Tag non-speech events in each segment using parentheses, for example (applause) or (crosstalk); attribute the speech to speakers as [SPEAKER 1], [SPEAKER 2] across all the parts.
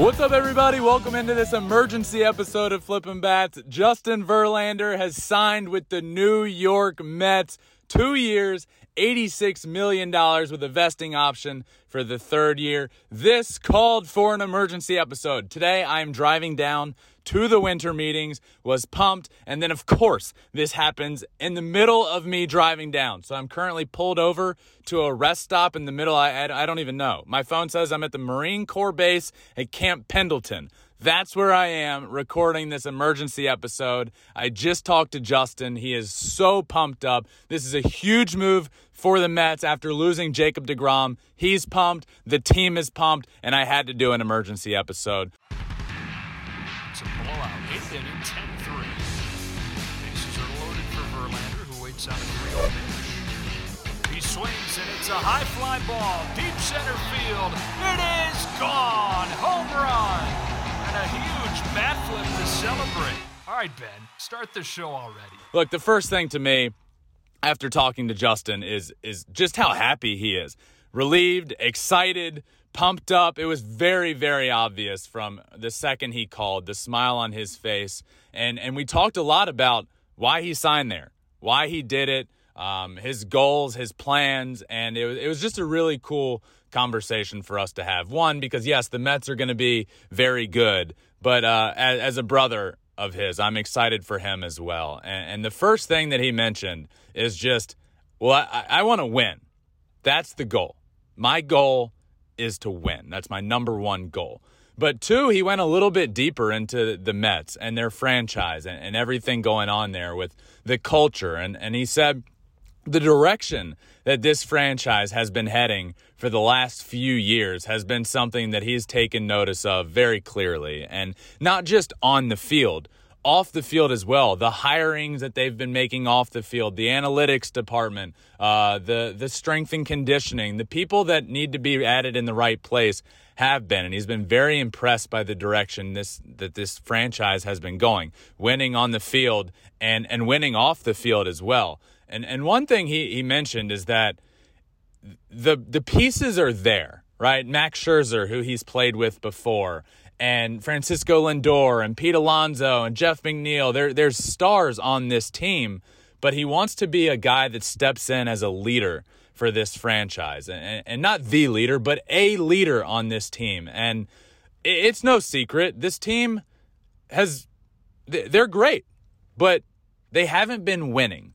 [SPEAKER 1] What's up, everybody? Welcome into this emergency episode of Flippin' Bats. Justin Verlander has signed with the New York Mets. Two years, $86 million with a vesting option for the third year. This called for an emergency episode. Today, I am driving down to the winter meetings, was pumped, and then, of course, this happens in the middle of me driving down. So I'm currently pulled over to a rest stop in the middle. I, I, don't even know. My phone says I'm at the Marine Corps base at Camp Pendleton. That's where I am recording this emergency episode. I just talked to Justin. He is so pumped up. This is a huge move for the Mets after losing Jacob DeGrom. He's pumped, the team is pumped, and I had to do an emergency episode.
[SPEAKER 2] It's a blowout. Eighth inning, 10-3. Bases are loaded for Verlander, who waits on a 3 pitch. He swings, and it's a high fly ball, deep center field. It is gone! Home run! And a huge bat flip to celebrate. All right, Ben, start the show already.
[SPEAKER 1] Look, the first thing to me after talking to Justin is is just how happy he is. Relieved, excited, pumped up. It was very, very obvious from the second he called, the smile on his face. And and we talked a lot about why he signed there, why he did it, um, his goals, his plans, and it was, it was just a really cool conversation for us to have. One, because yes, the Mets are going to be very good, but uh, as, as, a brother of his, I'm excited for him as well. And, and the first thing that he mentioned is just, well, I, I want to win. That's the goal. My goal is to win. That's my number one goal. But two, he went a little bit deeper into the Mets and their franchise and, and everything going on there with the culture. And, and he said, the direction that this franchise has been heading for the last few years has been something that he's taken notice of very clearly. And not just on the field, off the field as well. The hirings that they've been making off the field, the analytics department, uh, the the strength and conditioning, the people that need to be added in the right place have been, and he's been very impressed by the direction this that this franchise has been going, winning on the field and and winning off the field as well. And and one thing he, he mentioned is that the the pieces are there, right? Max Scherzer, who he's played with before, and Francisco Lindor and Pete Alonso and Jeff McNeil. There there's stars on this team, but he wants to be a guy that steps in as a leader for this franchise, and, and not the leader, but a leader on this team. And it's no secret this team has they're great, but they haven't been winning.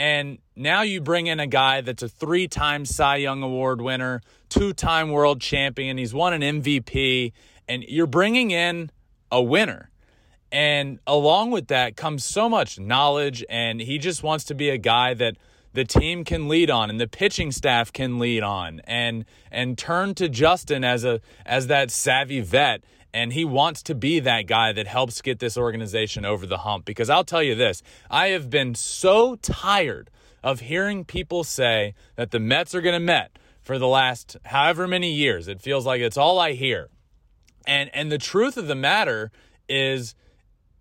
[SPEAKER 1] And now you bring in a guy that's a three time Cy Young Award winner, two time world champion. He's won an MVP, and you're bringing in a winner. And along with that comes so much knowledge, and he just wants to be a guy that the team can lead on and the pitching staff can lead on and and turn to Justin as a as that savvy vet and he wants to be that guy that helps get this organization over the hump. Because I'll tell you this I have been so tired of hearing people say that the Mets are going to Met for the last however many years. It feels like it's all I hear. And, and the truth of the matter is,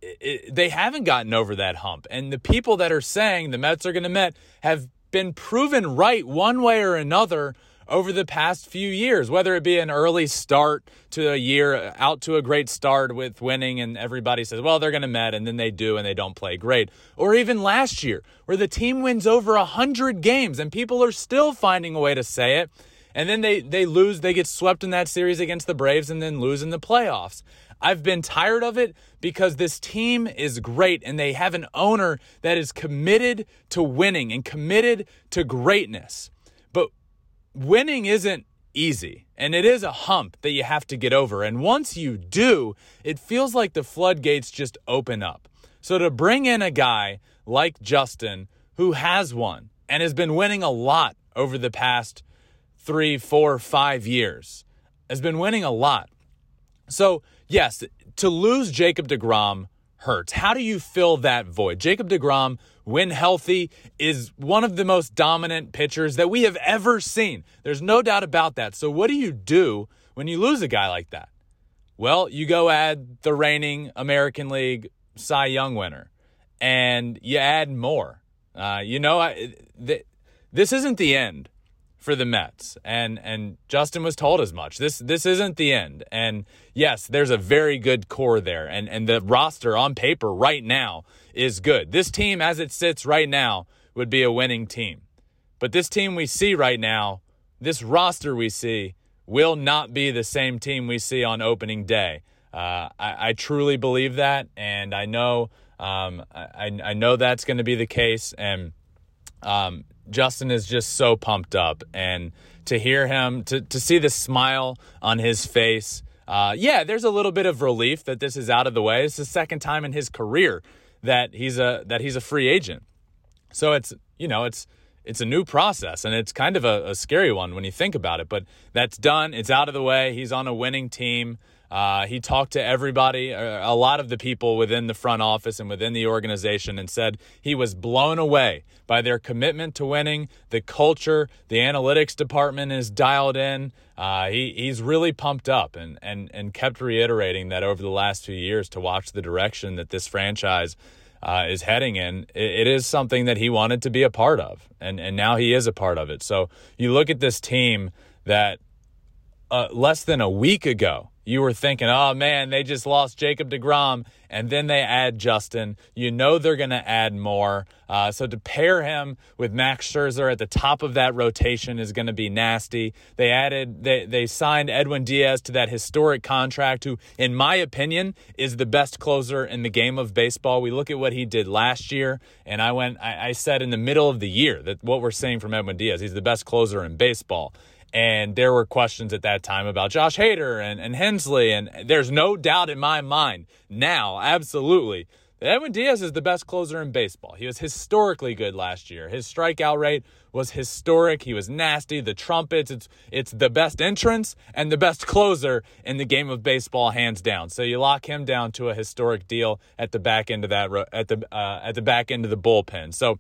[SPEAKER 1] it, they haven't gotten over that hump. And the people that are saying the Mets are going to Met have been proven right one way or another over the past few years, whether it be an early start to a year out to a great start with winning and everybody says, well, they're going to Met and then they do and they don't play great. Or even last year where the team wins over 100 games and people are still finding a way to say it. And then they, they lose, they get swept in that series against the Braves and then lose in the playoffs. I've been tired of it because this team is great and they have an owner that is committed to winning and committed to greatness winning isn't easy and it is a hump that you have to get over. And once you do, it feels like the floodgates just open up. So to bring in a guy like Justin who has won and has been winning a lot over the past three, four, five years. Has been winning a lot. So, yes, to lose Jacob DeGrom hurts. How do you fill that void? Jacob DeGrom, when healthy, is one of the most dominant pitchers that we have ever seen. There's no doubt about that. So, what do you do when you lose a guy like that? Well, you go add the reigning American League Cy Young winner and you add more. Uh, you know, I, th- this isn't the end for the Mets, and and Justin was told as much. This this isn't the end, and yes, there's a very good core there, and and the roster on paper right now is good. This team, as it sits right now, would be a winning team, but this team we see right now, this roster we see, will not be the same team we see on opening day. Uh, I, I, truly believe that, and I know um, I, I know that's going to be the case, and um, Justin is just so pumped up, and to hear him, to to see the smile on his face, uh, yeah, there's a little bit of relief that this is out of the way. It's the second time in his career that he's a that he's a free agent, so it's you know it's it's a new process and it's kind of a, a scary one when you think about it. But that's done. It's out of the way. He's on a winning team. Uh, he talked to everybody, uh, a lot of the people within the front office and within the organization, and said he was blown away by their commitment to winning. The culture, the analytics department is dialed in. Uh, he, he's really pumped up and, and, and kept reiterating that over the last few years to watch the direction that this franchise uh, is heading in, it, it is something that he wanted to be a part of. And, and now he is a part of it. So you look at this team that uh, less than a week ago, you were thinking, oh man, they just lost Jacob DeGrom, and then they add Justin. You know they're going to add more. Uh, so to pair him with Max Scherzer at the top of that rotation is going to be nasty. They added, they, they signed Edwin Diaz to that historic contract, who, in my opinion, is the best closer in the game of baseball. We look at what he did last year, and I went, I, I said in the middle of the year that what we're seeing from Edwin Diaz, he's the best closer in baseball. And there were questions at that time about Josh Hader and, and Helsley. And there's no doubt in my mind now, absolutely, that Edwin Diaz is the best closer in baseball. He was historically good last year. His strikeout rate was historic. He was nasty. The trumpets, it's, it's the best entrance and the best closer in the game of baseball, hands down. So you lock him down to a historic deal at the back end of that, at the, uh, at the back end of the bullpen. So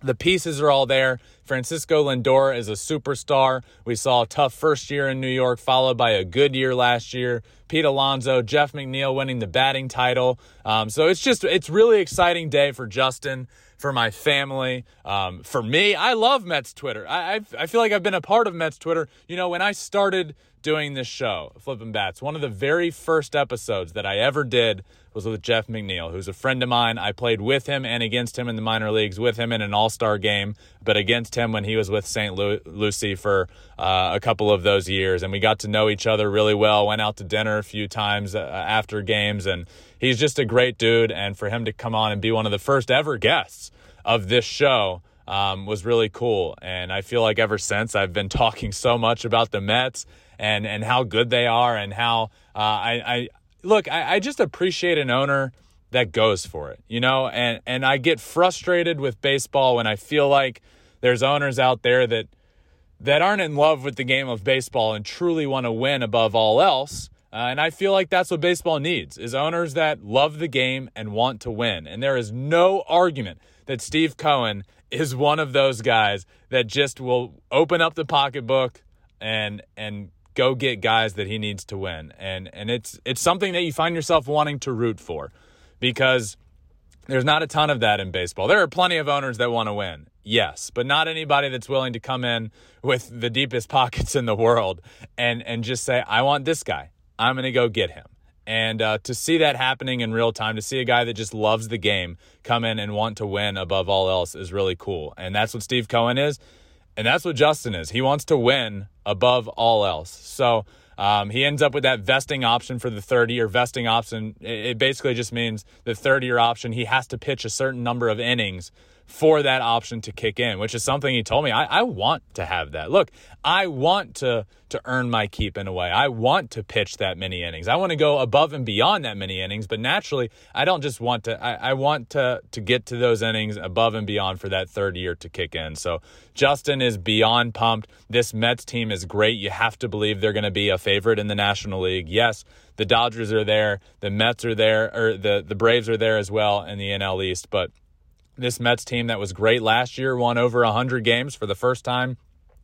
[SPEAKER 1] the pieces are all there. Francisco Lindor is a superstar. We saw a tough first year in New York, followed by a good year last year. Pete Alonso, Jeff McNeil winning the batting title. Um, so it's just, it's really exciting day for Justin, for my family, um, for me. I love Mets Twitter. I, I, I feel like I've been a part of Mets Twitter. You know, when I started doing this show, Flipping Bats, one of the very first episodes that I ever did was with Jeff McNeil, who's a friend of mine. I played with him and against him in the minor leagues, with him in an all star game, but against him when he was with St. Lu- Lucie for uh, a couple of those years. And we got to know each other really well, went out to dinner a few times uh, after games. And he's just a great dude. And for him to come on and be one of the first ever guests of this show. Um, was really cool. And I feel like ever since I've been (laughs) talking so much about the Mets and, and how good they are and how uh, I, I, look, I, I just appreciate an owner that goes for it, you know, and, and I get frustrated with baseball when I feel like there's owners out there that that aren't in love with the game of baseball and truly want to win above all else. Uh, and I feel like that's what baseball needs is owners that love the game and want to win. And there is no argument that Steve Cohen is one of those guys that just will open up the pocketbook and and go get guys that he needs to win. And and it's it's something that you find yourself wanting to root for because there's not a ton of that in baseball. There are plenty of owners that want to win. Yes, but not anybody that's willing to come in with the deepest (laughs) pockets in the world and and just say, "I want this guy. I'm going to go get him." And uh, to see that happening in real time, to see a guy that just loves the game come in and want to win above all else is really cool. And that's what Steve Cohen is. And that's what Justin is. He wants to win above all else. So um, he ends up with that vesting option for the 30 or vesting option. It, it basically just means the 30 year option, he has to pitch a certain number of innings for that option to kick in, which is something he told me. I, I want to have that. Look, I want to to earn my keep in a way. I want to pitch that many innings. I want to go above and beyond that many innings, but naturally, I don't just want to. I, I want to to get to those innings above and beyond for that third year to kick in. So Justin is beyond pumped. This Mets team is great. You have to believe they're going to be a favorite in the National League. Yes, the Dodgers are there, the Mets are there, or the the Braves are there as well in the NL East, but this Mets team that was great last year, won over 100 games for the first time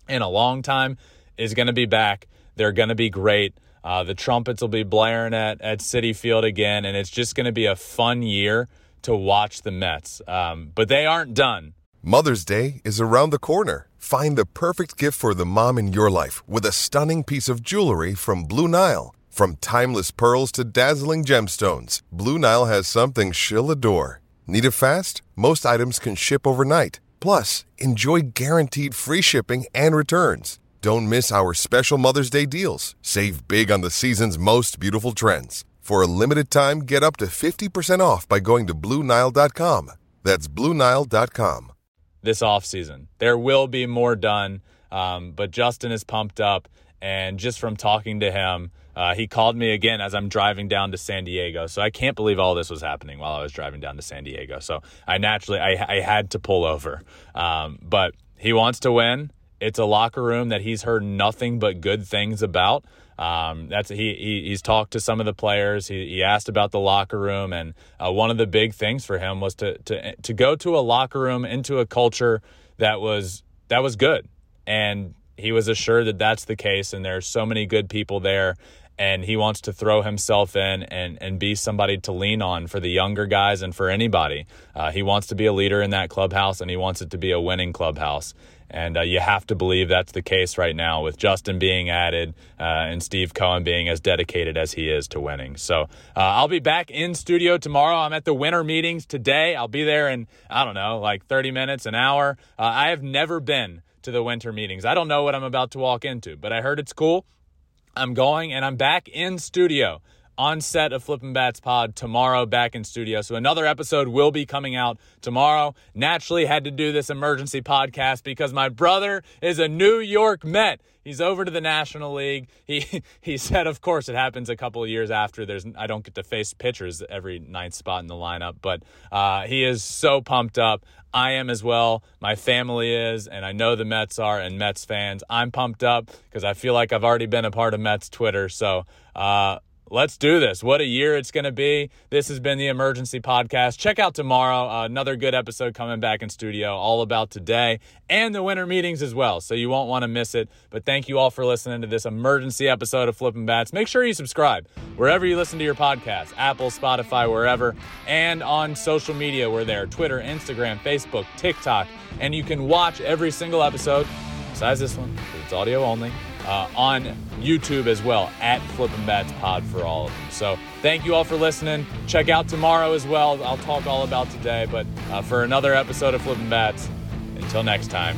[SPEAKER 1] in a long time, is going to be back. They're going to be great. Uh, the trumpets will be blaring at, at Citi Field again, and it's just going to be a fun year to watch the Mets. Um, but they aren't done.
[SPEAKER 3] Mother's Day is around the corner. Find the perfect gift for the mom in your life with a stunning piece of jewelry from Blue Nile. From timeless pearls to dazzling gemstones, Blue Nile has something she'll adore. Need it fast? Most items can ship overnight. Plus, enjoy guaranteed free shipping and returns. Don't miss our special Mother's Day deals. Save big on the season's most beautiful trends. For a limited time, get up to 50% off by going to Bluenile.com. That's Bluenile.com.
[SPEAKER 1] This offseason, there will be more done, um, but Justin is pumped up. And just from talking to him, uh, he called me again as I'm driving down to San Diego. So I can't believe all this was happening while I was driving down to San Diego. So I naturally I, I had to pull over. Um, but he wants to win. It's a locker room that he's heard nothing but good things about. Um, that's he, he, he's talked to some of the players. He, he asked about the locker room, and uh, one of the big things for him was to to to go to a locker room into a culture that was that was good, and he was assured that that's the case. And there's so many good people there, and he wants to throw himself in and, and be somebody to lean on for the younger guys and for anybody. Uh, he wants to be a leader in that clubhouse and he wants it to be a winning clubhouse. And uh, you have to believe that's the case right now with Justin being added uh, and Steve Cohen being as dedicated as he is to winning. So uh, I'll be back in studio tomorrow. I'm at the winter meetings today. I'll be there in, I don't know, like 30 minutes, an hour. Uh, I have never been to the winter meetings. I don't know what I'm about to walk into, but I heard it's cool. I'm going and I'm back in studio on set of Flippin' Bats Pod tomorrow, back in studio. So another episode will be coming out tomorrow. Naturally, had to do this emergency podcast because my brother is a New York Met. He's over to the National League. He (laughs) he said, of course, it happens a couple of years after. There's I don't get to face pitchers every ninth spot in the lineup, but uh, he is so pumped up. I am as well. My family is, and I know the Mets are, and Mets fans. I'm pumped up because I feel like I've already been a part of Mets Twitter. So. Uh, let's do this. What a year it's going to be. This has been the Emergency Podcast. Check out tomorrow, uh, another good episode coming back in studio, all about today and the winter meetings as well. So you won't want to miss it. But thank you all for listening to this emergency episode of Flippin' Bats. Make sure you subscribe wherever you listen to your podcast Apple, Spotify, wherever, and on social media. We're there Twitter, Instagram, Facebook, TikTok. And you can watch every single episode, besides this one, it's audio only uh, on YouTube as well at Flippin' Bats Pod for all of them. So thank you all for listening. Check out tomorrow as well. I'll talk all about today, but uh, for another episode of Flippin' Bats. Until next time.